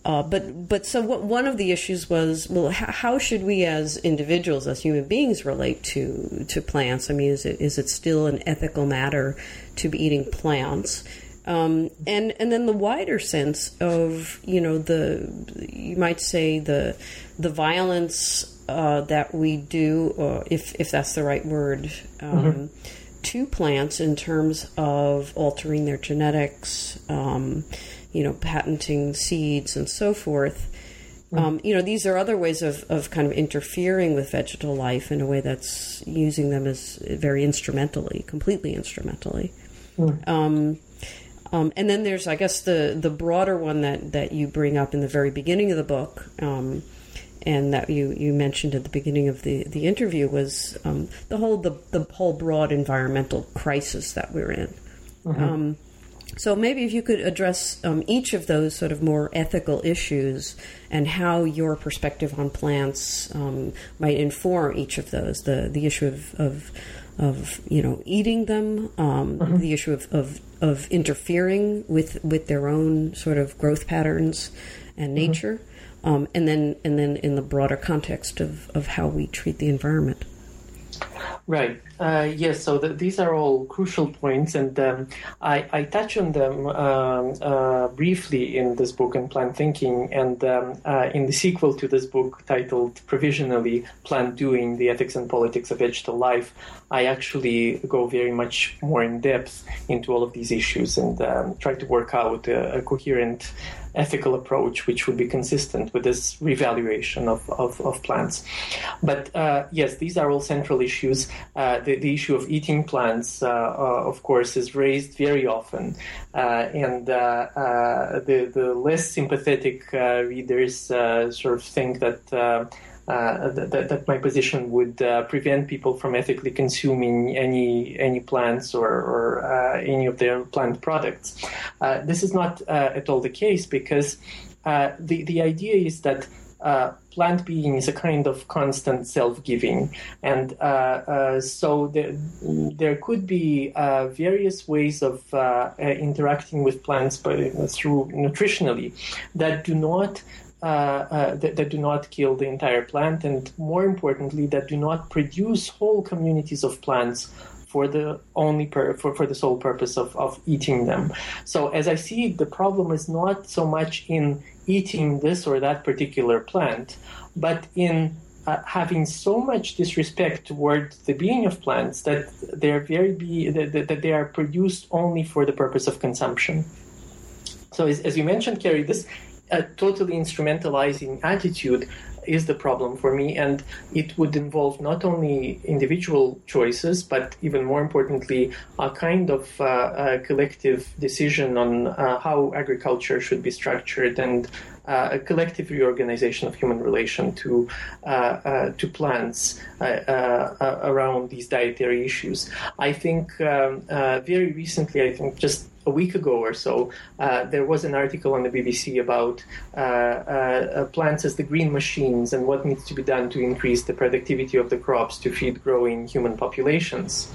Uh, but but so what, one of the issues was well how, how, should we as individuals as human beings relate to to plants? I mean, is it is it still an ethical matter to be eating plants? Um, and and then the wider sense of you know the you might say the the violence uh, that we do, uh, if if that's the right word, um, mm-hmm. to plants in terms of altering their genetics, um, you know, patenting seeds and so forth. Mm-hmm. Um, you know, these are other ways of, of kind of interfering with vegetal life in a way that's using them as very instrumentally, completely instrumentally. Mm. Um, and then there's, I guess, the the broader one that that you bring up in the very beginning of the book, um, and that you, you mentioned at the beginning of the, the interview was um, the whole the, the whole broad environmental crisis that we're in. Mm-hmm. So maybe if you could address um, each of those sort of more ethical issues and how your perspective on plants um, might inform each of those the the issue of, of of you know eating them, um, mm-hmm. the issue of, of, of interfering with with their own sort of growth patterns and mm-hmm. nature, mm-hmm. um, and then and then in the broader context of, of how we treat the environment. Right. Uh, yes. So the, these are all crucial points, and um, I, I, touch on them um, uh, briefly in this book, in Plant Thinking, and um, uh, in the sequel to this book titled "Provisionally Plant Doing: The Ethics and Politics of Vegetal Life." I actually go very much more in depth into all of these issues and um, try to work out a, a coherent ethical approach which would be consistent with this revaluation of, of, of plants. But uh, yes, these are all central issues. Uh, the, the, issue of eating plants, uh, uh of course, is raised very often. Uh, and the, the less sympathetic readers sort of think that uh, that, that, my position would uh, prevent people from ethically consuming any any plants or, or uh, any of their plant products. Uh, this is not uh, at all the case because uh, the the idea is that. plant being is a kind of constant self-giving, and so there, there could be various ways of interacting with plants by, through nutritionally that do not that, that, do not kill the entire plant, and more importantly, that do not produce whole communities of plants for the only for, for the sole purpose of, of eating them. So as I see the problem is not so much in eating this or that particular plant, but in uh, having so much disrespect toward the being of plants that they're very be that, that they are produced only for the purpose of consumption. So as, as you mentioned, Carrie, this a totally instrumentalizing attitude is the problem for me, and it would involve not only individual choices, but even more importantly, a kind of uh, a collective decision on uh, how agriculture should be structured and uh, a collective reorganization of human relation to uh, uh, to plants uh, around these dietary issues. I think um, very recently, I think just a week ago or so, uh, there was an article on the BBC about uh, uh, plants as the green machines and what needs to be done to increase the productivity of the crops to feed growing human populations.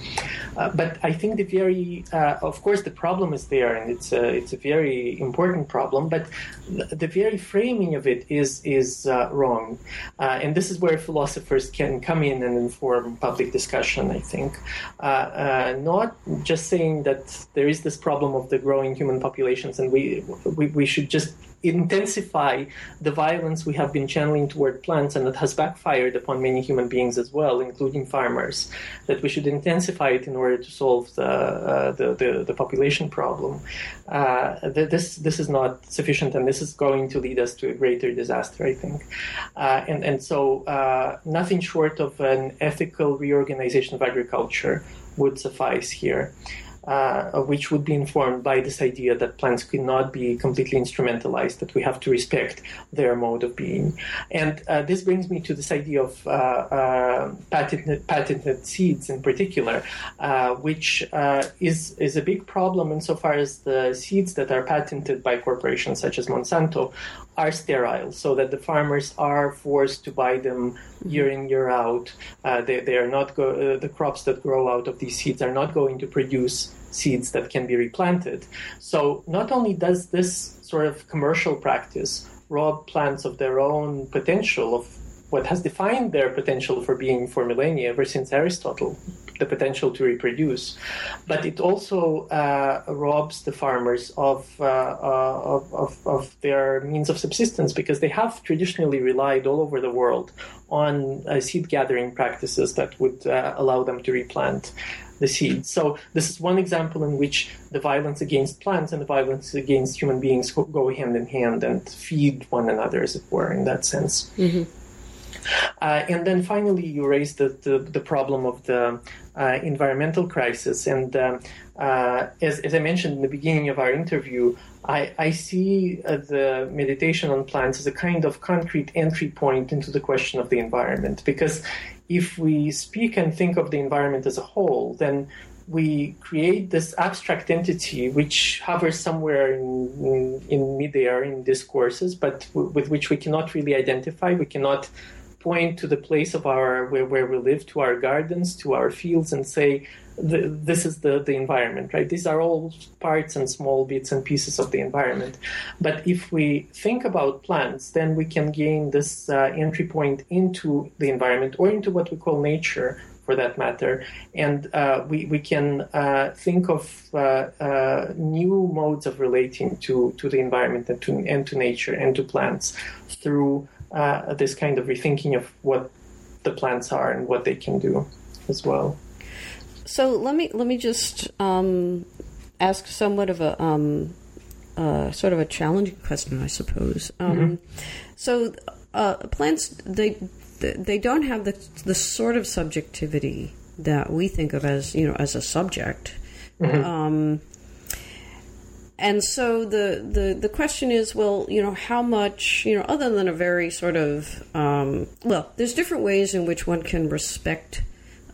Uh, but I think the very, uh, of course, the problem is there, and it's a, it's a very important problem. But the very framing of it is is uh, wrong, and this is where philosophers can come in and inform public discussion. I think, not just saying that there is this problem of the growing human populations, and we, we, we should just intensify the violence we have been channeling toward plants, and that has backfired upon many human beings as well, including farmers. That we should intensify it in order to solve the uh, the, the, the, population problem. Uh, this this is not sufficient, and this is going to lead us to a greater disaster, I think. Uh, and and so uh, nothing short of an ethical reorganization of agriculture would suffice here uh, which would be informed by this idea that plants cannot be completely instrumentalized, that we have to respect their mode of being. And uh, this brings me to this idea of uh, uh patented, patented seeds in particular, uh, which uh, is, is a big problem insofar as the seeds that are patented by corporations such as Monsanto are sterile, so that the farmers are forced to buy them year in year out. Uh, they, they are not go- uh, the crops that grow out of these seeds are not going to produce seeds that can be replanted. So not only does this sort of commercial practice rob plants of their own potential of what has defined their potential for being for millennia ever since Aristotle, the potential to reproduce. But it also uh, robs the farmers of, uh, uh, of, of, of, their means of subsistence because they have traditionally relied all over the world on uh, seed gathering practices that would uh, allow them to replant the seeds. So this is one example in which the violence against plants and the violence against human beings go hand in hand and feed one another, as it were, in that sense. Mm-hmm. Uh, and then finally, you raised the, the, the problem of the uh, environmental crisis. And um, uh, as, as I mentioned in the beginning of our interview, I, I see uh, the meditation on plants as a kind of concrete entry point into the question of the environment. Because if we speak and think of the environment as a whole, then we create this abstract entity which hovers somewhere in, in, in midair in discourses, but w- with which we cannot really identify. We cannot point to the place of our where, where we live, to our gardens, to our fields, and say, this is the, the environment, right? These are all parts and small bits and pieces of the environment. But if we think about plants, then we can gain this uh, entry point into the environment or into what we call nature, for that matter. And uh, we, we can uh, think of uh, uh, new modes of relating to, to the environment and to, and to nature and to plants through uh, this kind of rethinking of what the plants are and what they can do as well. So let me let me just um, ask somewhat of a um, uh, sort of a challenging question, I suppose. Um, mm-hmm. So uh, plants they they don't have the the sort of subjectivity that we think of as you know as a subject. Mm-hmm. And so the, the, the question is, well, you know, how much, you know, other than a very sort of, um, well, there's different ways in which one can respect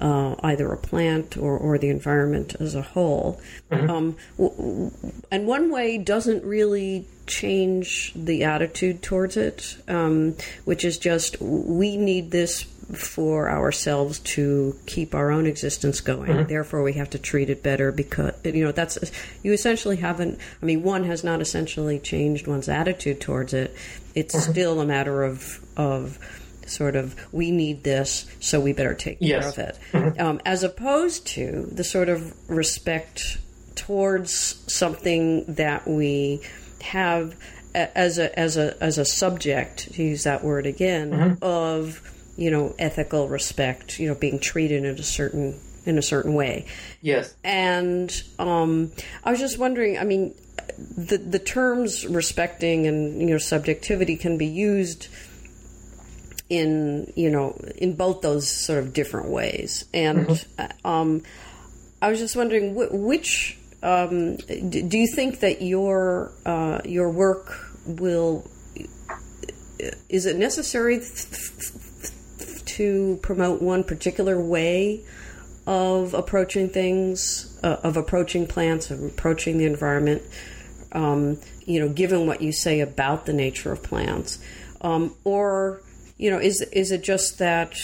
uh, either a plant or, or the environment as a whole. Mm-hmm. Um, w- and one way doesn't really change the attitude towards it, um, which is just we need this for ourselves to keep our own existence going. Mm-hmm. Therefore, we have to treat it better because you know that's you essentially haven't. I mean, one has not essentially changed one's attitude towards it. It's mm-hmm. still a matter of of sort of we need this, so we better take yes. care of it, mm-hmm. um, as opposed to the sort of respect towards something that we have as a as a as a subject to use that word again mm-hmm. of you know, ethical respect, you know, being treated in a certain in a certain way. Yes. And um, I was just wondering, I mean, the the terms respecting and you know subjectivity can be used in you know in both those sort of different ways. And mm-hmm. um, I was just wondering which um, do you think that your uh, your work will is it necessary to promote one particular way of approaching things, uh, of approaching plants, of approaching the environment. Um, you know, given what you say about the nature of plants, um, or you know, is is it just that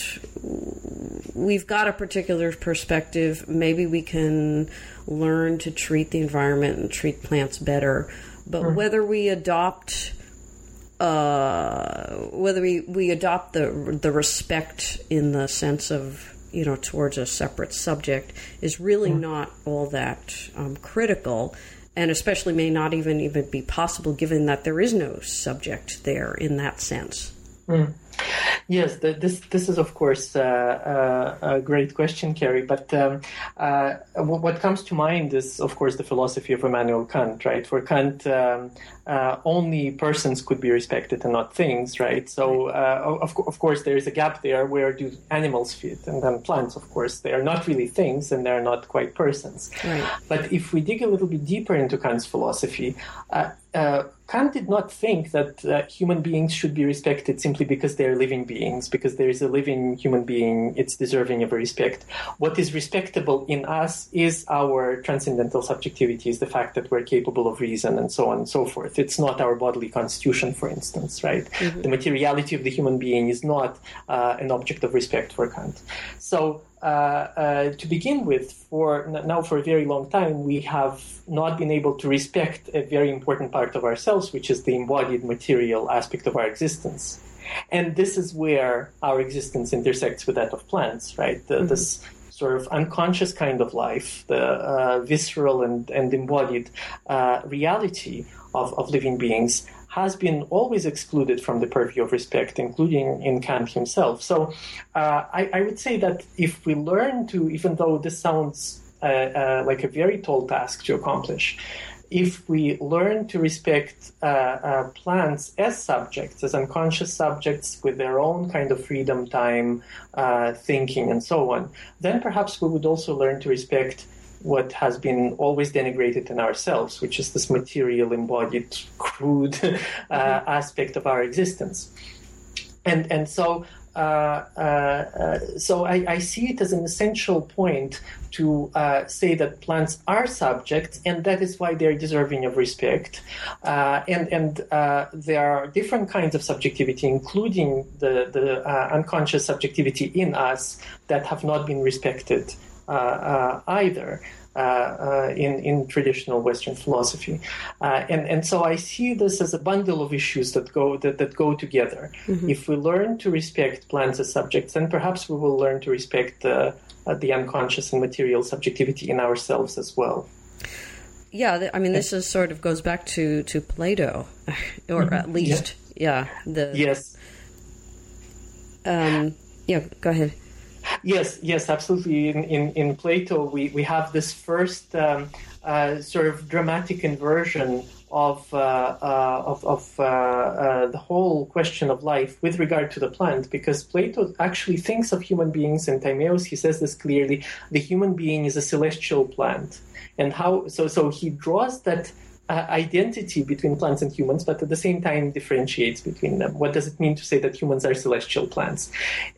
we've got a particular perspective? Maybe we can learn to treat the environment and treat plants better, but whether we adopt uh, whether we, we adopt the the respect in the sense of you know towards a separate subject is really mm. not all that um, critical, and especially may not even even be possible given that there is no subject there in that sense. Mm. Yes, the, this this is of course uh, uh, a great question, Carrie. But um, uh, what comes to mind is, of course, the philosophy of Immanuel Kant. Right? For Kant, um, uh, only persons could be respected and not things. Right? So, uh, of of course, there is a gap there. Where do animals fit? And then plants, of course, they are not really things, and they are not quite persons. Right. But if we dig a little bit deeper into Kant's philosophy, uh, uh, Kant did not think that uh, human beings should be respected simply because they're living beings, because there is a living human being, it's deserving of respect. What is respectable in us is our transcendental subjectivity, is the fact that we're capable of reason and so on and so forth. It's not our bodily constitution, for instance, right? Mm-hmm. The materiality of the human being is not uh, an object of respect for Kant. So uh, uh, to begin with, for now for a very long time, we have not been able to respect a very important part of ourselves, which is the embodied material aspect of our existence. And this is where our existence intersects with that of plants, right? The, mm-hmm. This sort of unconscious kind of life, the uh, visceral and, and embodied uh, reality of, of living beings has been always excluded from the purview of respect, including in Kant himself. So uh, I, I, would say that if we learn to, even though this sounds uh, uh, like a very tall task to accomplish, if we learn to respect uh, uh, plants as subjects, as unconscious subjects with their own kind of freedom, time, uh, thinking, and so on, then perhaps we would also learn to respect what has been always denigrated in ourselves, which is this material, embodied, crude uh, mm-hmm. aspect of our existence. And and so uh, uh, uh, so I, I, see it as an essential point to uh, say that plants are subjects, and that is why they're deserving of respect. Uh, and and there are different kinds of subjectivity, including the the unconscious subjectivity in us that have not been respected either. Uh, in in traditional Western philosophy, and and so I see this as a bundle of issues that go that, that go together. Mm-hmm. If we learn to respect plants as subjects, then perhaps we will learn to respect the the unconscious and material subjectivity in ourselves as well. Yeah, I mean, this is sort of goes back to to Plato, or mm-hmm. at least, yeah. yeah the yes. Um, yeah, go ahead. Yes, yes, absolutely. In, in, in Plato, we, we have this first um, uh, sort of dramatic inversion of, uh, uh, of, of uh, uh, the whole question of life with regard to the plant, because Plato actually thinks of human beings, and Timaeus, he says this clearly, the human being is a celestial plant. And how, so, so he draws that uh, identity between plants and humans, but at the same time differentiates between them. What does it mean to say that humans are celestial plants?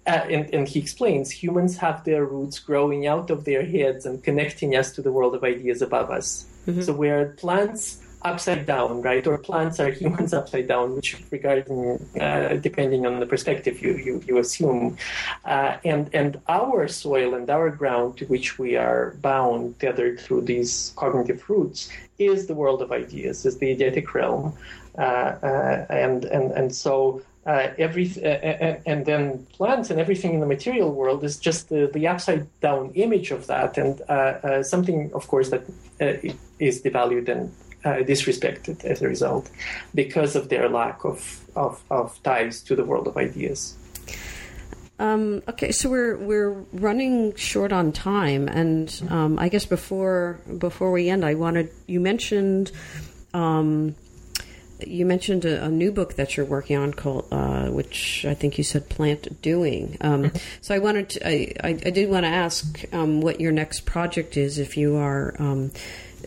Uh, and, and he explains humans have their roots growing out of their heads and connecting us to the world of ideas above us. Mm-hmm. So where plants upside down, right? Or plants are humans upside down, which regarding uh, depending on the perspective you you, you assume, uh, and and our soil and our ground to which we are bound, tethered through these cognitive roots, is the world of ideas, is the eidetic realm, uh, uh and and and so. Uh, every uh, and then plants and everything in the material world is just the, the upside down image of that, and something, of course, that is devalued and uh, disrespected as a result because of their lack of, of, of ties to the world of ideas. Um, okay, so we're we're running short on time, and um, I guess before before we end, I wanted you mentioned um, you mentioned a, a, new book that you're working on called, uh, which I think you said Plant Doing. Um, mm-hmm. so I wanted to, I, I, I did want to ask um, what your next project is if you are um,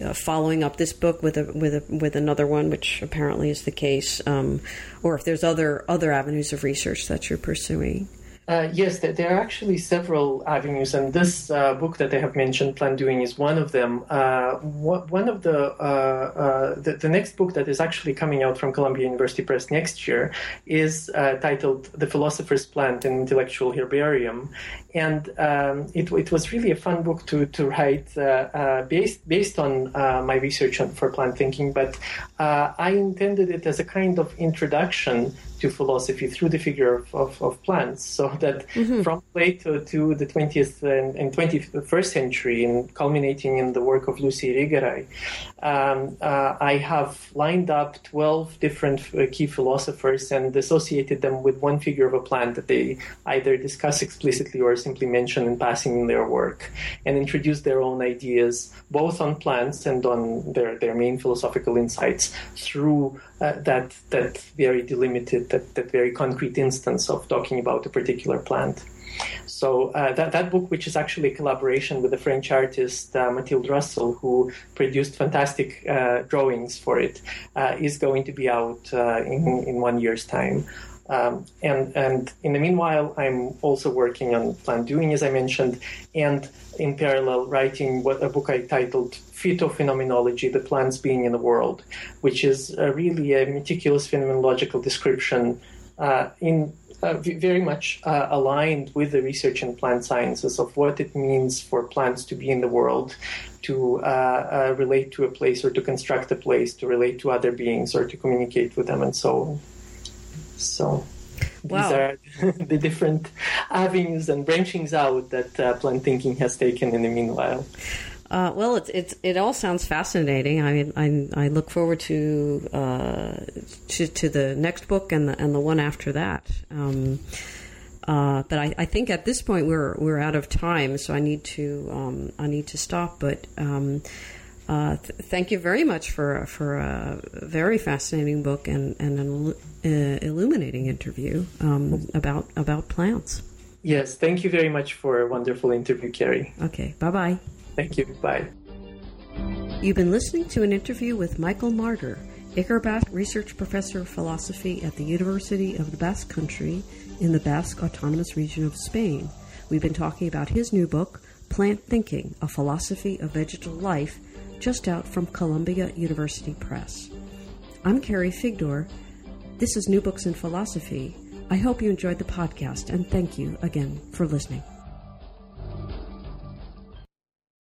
uh, following up this book with a with a with another one, which apparently is the case, um, or if there's other other avenues of research that you're pursuing. Uh, yes, there are actually several avenues, and this uh, book that I have mentioned, Plant Doing, is one of them. Uh, one of the, uh, uh, the, the next book that is actually coming out from Columbia University Press next year is uh, titled "The Philosopher's Plant: An Intellectual Herbarium," and um, it, it was really a fun book to to write based based on my research on, for plant thinking. But I intended it as a kind of introduction to philosophy through the figure of, of, of plants. So that mm-hmm. from Plato to the 20th and, and, 21st century, and culminating in the work of Luce Irigaray, um, uh, I have lined up 12 different uh, key philosophers and associated them with one figure of a plant that they either discuss explicitly or simply mention in passing in their work, and introduce their own ideas both on plants and on their, their main philosophical insights through uh, that that very delimited, that, that very concrete instance of talking about a particular plant. So uh, that that book, which is actually a collaboration with the French artist uh, Mathilde Roussel, who produced fantastic uh, drawings for it, uh, is going to be out uh, in in one year's time. Um, and and in the meanwhile, I'm also working on plant doing, as I mentioned, and in parallel writing what a book I titled Phytophenomenology: The Plants Being in the World, which is a really a meticulous phenomenological description uh, in uh, very much uh, aligned with the research in plant sciences of what it means for plants to be in the world, to uh, uh, relate to a place or to construct a place, to relate to other beings or to communicate with them, and so on. So. Wow. These are the different avenues and branchings out that uh, plant thinking has taken in the meanwhile. Uh, well, it's it's it all sounds fascinating. I I, I look forward to, uh, to to the next book and the and the one after that. Um, uh, but I, I think at this point we're we're out of time, so I need to um, I need to stop. But um, uh, th- thank you very much for for a very fascinating book and and an uh, illuminating interview um, about about plants. Yes, thank you very much for a wonderful interview, Carrie. Okay, bye bye. Thank you. Bye. You've been listening to an interview with Michael Marder, Ikerbasque Research Professor of Philosophy at the University of the Basque Country in the Basque Autonomous Region of Spain. We've been talking about his new book, Plant Thinking A Philosophy of Vegetal Life, just out from Columbia University Press. I'm Carrie Figdor. This is New Books in Philosophy. I hope you enjoyed the podcast and thank you again for listening.